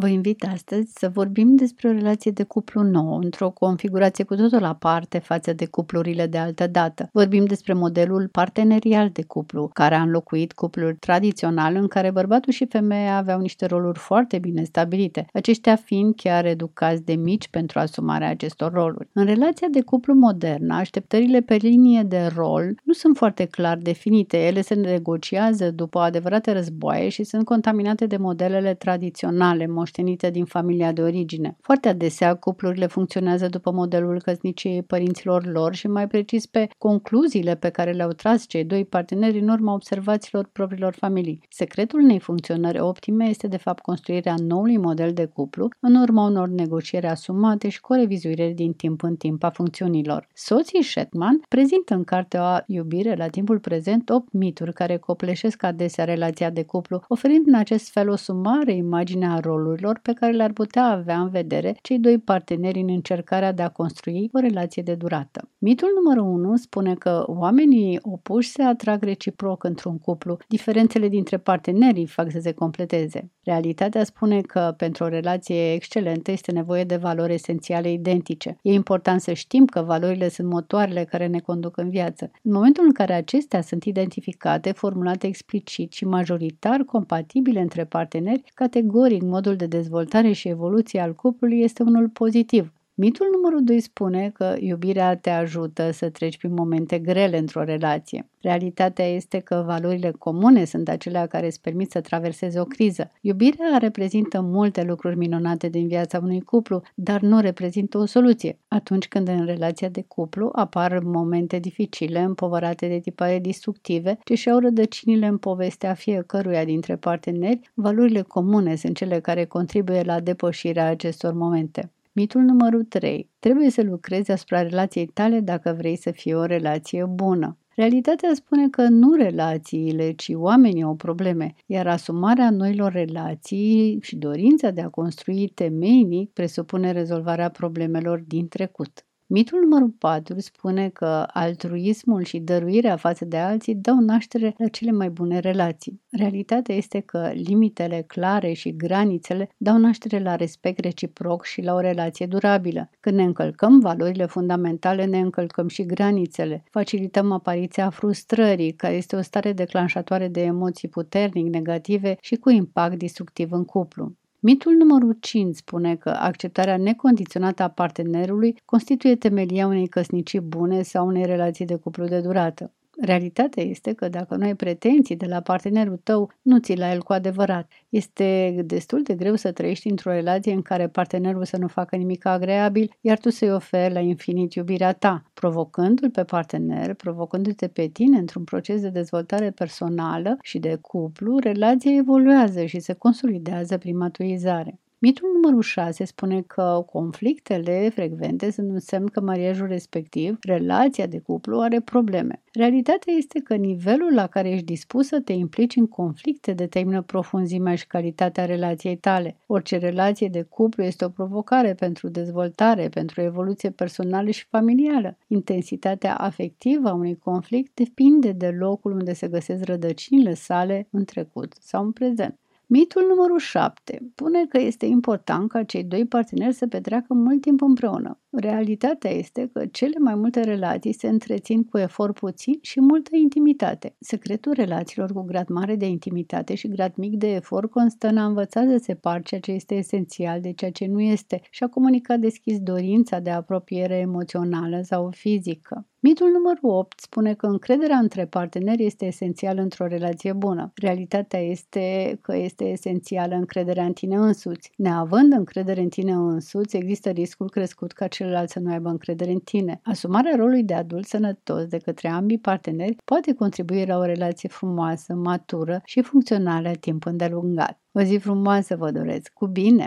Vă invit astăzi să vorbim despre o relație de cuplu nouă, într-o configurație cu totul aparte față de cuplurile de altă dată. Vorbim despre modelul partenerial de cuplu, care a înlocuit cuplul tradițional în care bărbatul și femeia aveau niște roluri foarte bine stabilite, aceștia fiind chiar educați de mici pentru asumarea acestor roluri. În relația de cuplu modernă, așteptările pe linie de rol nu sunt foarte clar definite, ele se negociază după adevărate războaie și sunt contaminate de modelele tradiționale, moștenite din familia de origine. Foarte adesea, cuplurile funcționează după modelul căsniciei părinților lor și mai precis pe concluziile pe care le-au tras cei doi parteneri în urma observațiilor propriilor familii. Secretul unei funcționări optime este de fapt construirea noului model de cuplu în urma unor negocieri asumate și cu o revizuire din timp în timp a funcțiunilor. Soții Shetman prezintă în cartea Iubire la timpul prezent 8 mituri care copleșesc adesea relația de cuplu, oferind în acest fel o sumare imagine a rolului riscurilor pe care le-ar putea avea în vedere cei doi parteneri în încercarea de a construi o relație de durată. Mitul numărul 1 spune că oamenii opuși se atrag reciproc într-un cuplu, diferențele dintre partenerii fac să se completeze. Realitatea spune că pentru o relație excelentă este nevoie de valori esențiale identice. E important să știm că valorile sunt motoarele care ne conduc în viață. În momentul în care acestea sunt identificate, formulate explicit și majoritar compatibile între parteneri, categoric modul de dezvoltare și evoluție al cuplului este unul pozitiv. Mitul numărul 2 spune că iubirea te ajută să treci prin momente grele într-o relație. Realitatea este că valorile comune sunt acelea care îți permit să traversezi o criză. Iubirea reprezintă multe lucruri minunate din viața unui cuplu, dar nu reprezintă o soluție. Atunci când în relația de cuplu apar momente dificile, împovărate de tipare destructive, ce și-au rădăcinile în povestea fiecăruia dintre parteneri, valorile comune sunt cele care contribuie la depășirea acestor momente. Mitul numărul 3. Trebuie să lucrezi asupra relației tale dacă vrei să fie o relație bună. Realitatea spune că nu relațiile, ci oamenii au probleme, iar asumarea noilor relații și dorința de a construi temeinic presupune rezolvarea problemelor din trecut. Mitul numărul 4 spune că altruismul și dăruirea față de alții dau naștere la cele mai bune relații. Realitatea este că limitele clare și granițele dau naștere la respect reciproc și la o relație durabilă. Când ne încălcăm valorile fundamentale, ne încălcăm și granițele. Facilităm apariția frustrării, care este o stare declanșatoare de emoții puternic negative și cu impact destructiv în cuplu. Mitul numărul 5 spune că acceptarea necondiționată a partenerului constituie temelia unei căsnicii bune sau unei relații de cuplu de durată. Realitatea este că dacă nu ai pretenții de la partenerul tău, nu ți la el cu adevărat. Este destul de greu să trăiești într-o relație în care partenerul să nu facă nimic agreabil, iar tu să-i oferi la infinit iubirea ta, provocându-l pe partener, provocându-te pe tine într-un proces de dezvoltare personală și de cuplu, relația evoluează și se consolidează prin maturizare. Mitul numărul 6 spune că conflictele frecvente sunt un semn că mariajul respectiv, relația de cuplu, are probleme. Realitatea este că nivelul la care ești dispus să te implici în conflicte determină profunzimea și calitatea relației tale. Orice relație de cuplu este o provocare pentru dezvoltare, pentru evoluție personală și familială. Intensitatea afectivă a unui conflict depinde de locul unde se găsesc rădăcinile sale în trecut sau în prezent. Mitul numărul 7 pune că este important ca cei doi parteneri să petreacă mult timp împreună. Realitatea este că cele mai multe relații se întrețin cu efort puțin și multă intimitate. Secretul relațiilor cu grad mare de intimitate și grad mic de efort constă în a învăța să separ ceea ce este esențial de ceea ce nu este și a comunica deschis dorința de apropiere emoțională sau fizică. Mitul numărul 8 spune că încrederea între parteneri este esențială într-o relație bună. Realitatea este că este esențială încrederea în tine însuți. Neavând încredere în tine însuți, există riscul crescut ca celălalt să nu aibă încredere în tine. Asumarea rolului de adult sănătos de către ambii parteneri poate contribui la o relație frumoasă, matură și funcțională timp îndelungat. O zi frumoasă vă doresc! Cu bine!